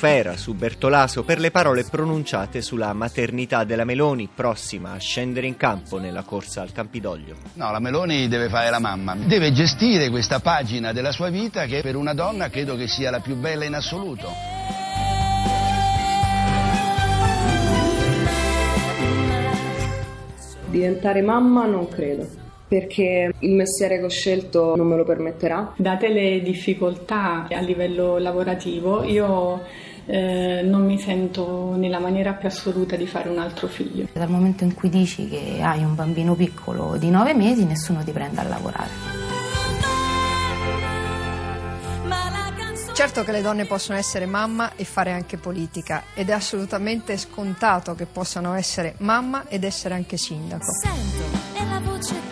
Bufera su Bertolaso per le parole pronunciate sulla maternità della Meloni, prossima a scendere in campo nella corsa al Campidoglio. No, la Meloni deve fare la mamma, deve gestire questa pagina della sua vita che per una donna credo che sia la più bella in assoluto. Diventare mamma non credo, perché il mestiere che ho scelto non me lo permetterà. Date le difficoltà a livello lavorativo, io eh, non mi sento nella maniera più assoluta di fare un altro figlio. Dal momento in cui dici che hai un bambino piccolo di nove mesi, nessuno ti prende a lavorare. Certo che le donne possono essere mamma e fare anche politica ed è assolutamente scontato che possano essere mamma ed essere anche sindaco. Sento è la voce.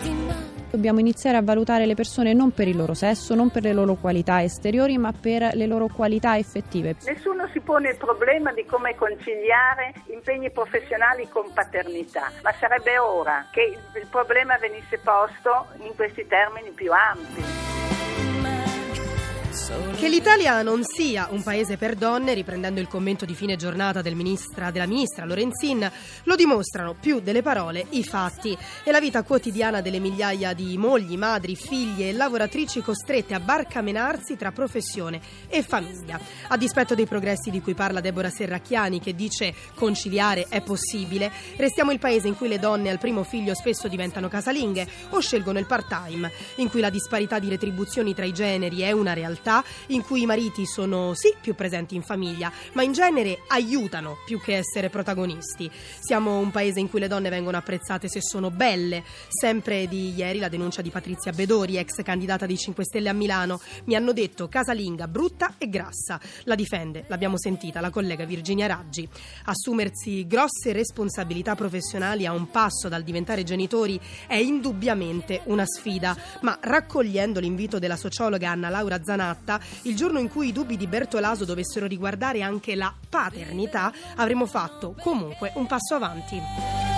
Dobbiamo iniziare a valutare le persone non per il loro sesso, non per le loro qualità esteriori, ma per le loro qualità effettive. Nessuno si pone il problema di come conciliare impegni professionali con paternità, ma sarebbe ora che il problema venisse posto in questi termini più ampi. Che l'Italia non sia un paese per donne, riprendendo il commento di fine giornata del ministra, della ministra Lorenzin, lo dimostrano più delle parole i fatti e la vita quotidiana delle migliaia di mogli, madri, figlie e lavoratrici costrette a barcamenarsi tra professione e famiglia. A dispetto dei progressi di cui parla Deborah Serracchiani, che dice conciliare è possibile, restiamo il paese in cui le donne al primo figlio spesso diventano casalinghe o scelgono il part-time, in cui la disparità di retribuzioni tra i generi è una realtà in cui i mariti sono sì più presenti in famiglia, ma in genere aiutano più che essere protagonisti. Siamo un paese in cui le donne vengono apprezzate se sono belle. Sempre di ieri la denuncia di Patrizia Bedori, ex candidata dei 5 Stelle a Milano, mi hanno detto casalinga brutta e grassa. La difende, l'abbiamo sentita, la collega Virginia Raggi. Assumersi grosse responsabilità professionali a un passo dal diventare genitori è indubbiamente una sfida, ma raccogliendo l'invito della sociologa Anna Laura Zanatta, il giorno in cui i dubbi di Bertolaso dovessero riguardare anche la paternità, avremmo fatto comunque un passo avanti.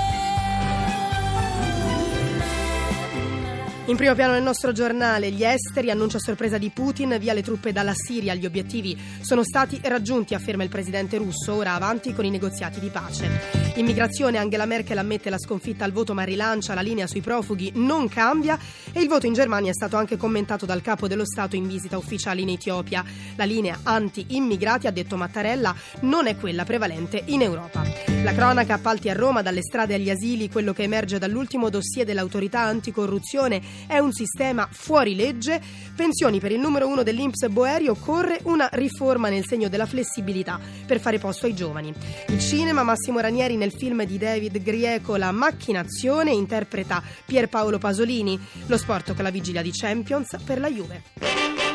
In primo piano nel nostro giornale, gli esteri, annuncia sorpresa di Putin, via le truppe dalla Siria, gli obiettivi sono stati raggiunti, afferma il presidente russo, ora avanti con i negoziati di pace. Immigrazione, Angela Merkel ammette la sconfitta al voto ma rilancia, la linea sui profughi non cambia e il voto in Germania è stato anche commentato dal capo dello Stato in visita ufficiale in Etiopia. La linea anti-immigrati, ha detto Mattarella, non è quella prevalente in Europa. La cronaca appalti a Roma, dalle strade agli asili, quello che emerge dall'ultimo dossier dell'autorità anticorruzione è un sistema fuori legge. Pensioni per il numero uno dell'Inps Boeri occorre una riforma nel segno della flessibilità per fare posto ai giovani. Il cinema, Massimo Ranieri nel film di David Grieco La macchinazione interpreta Pierpaolo Pasolini. Lo sport con la vigilia di Champions per la Juve.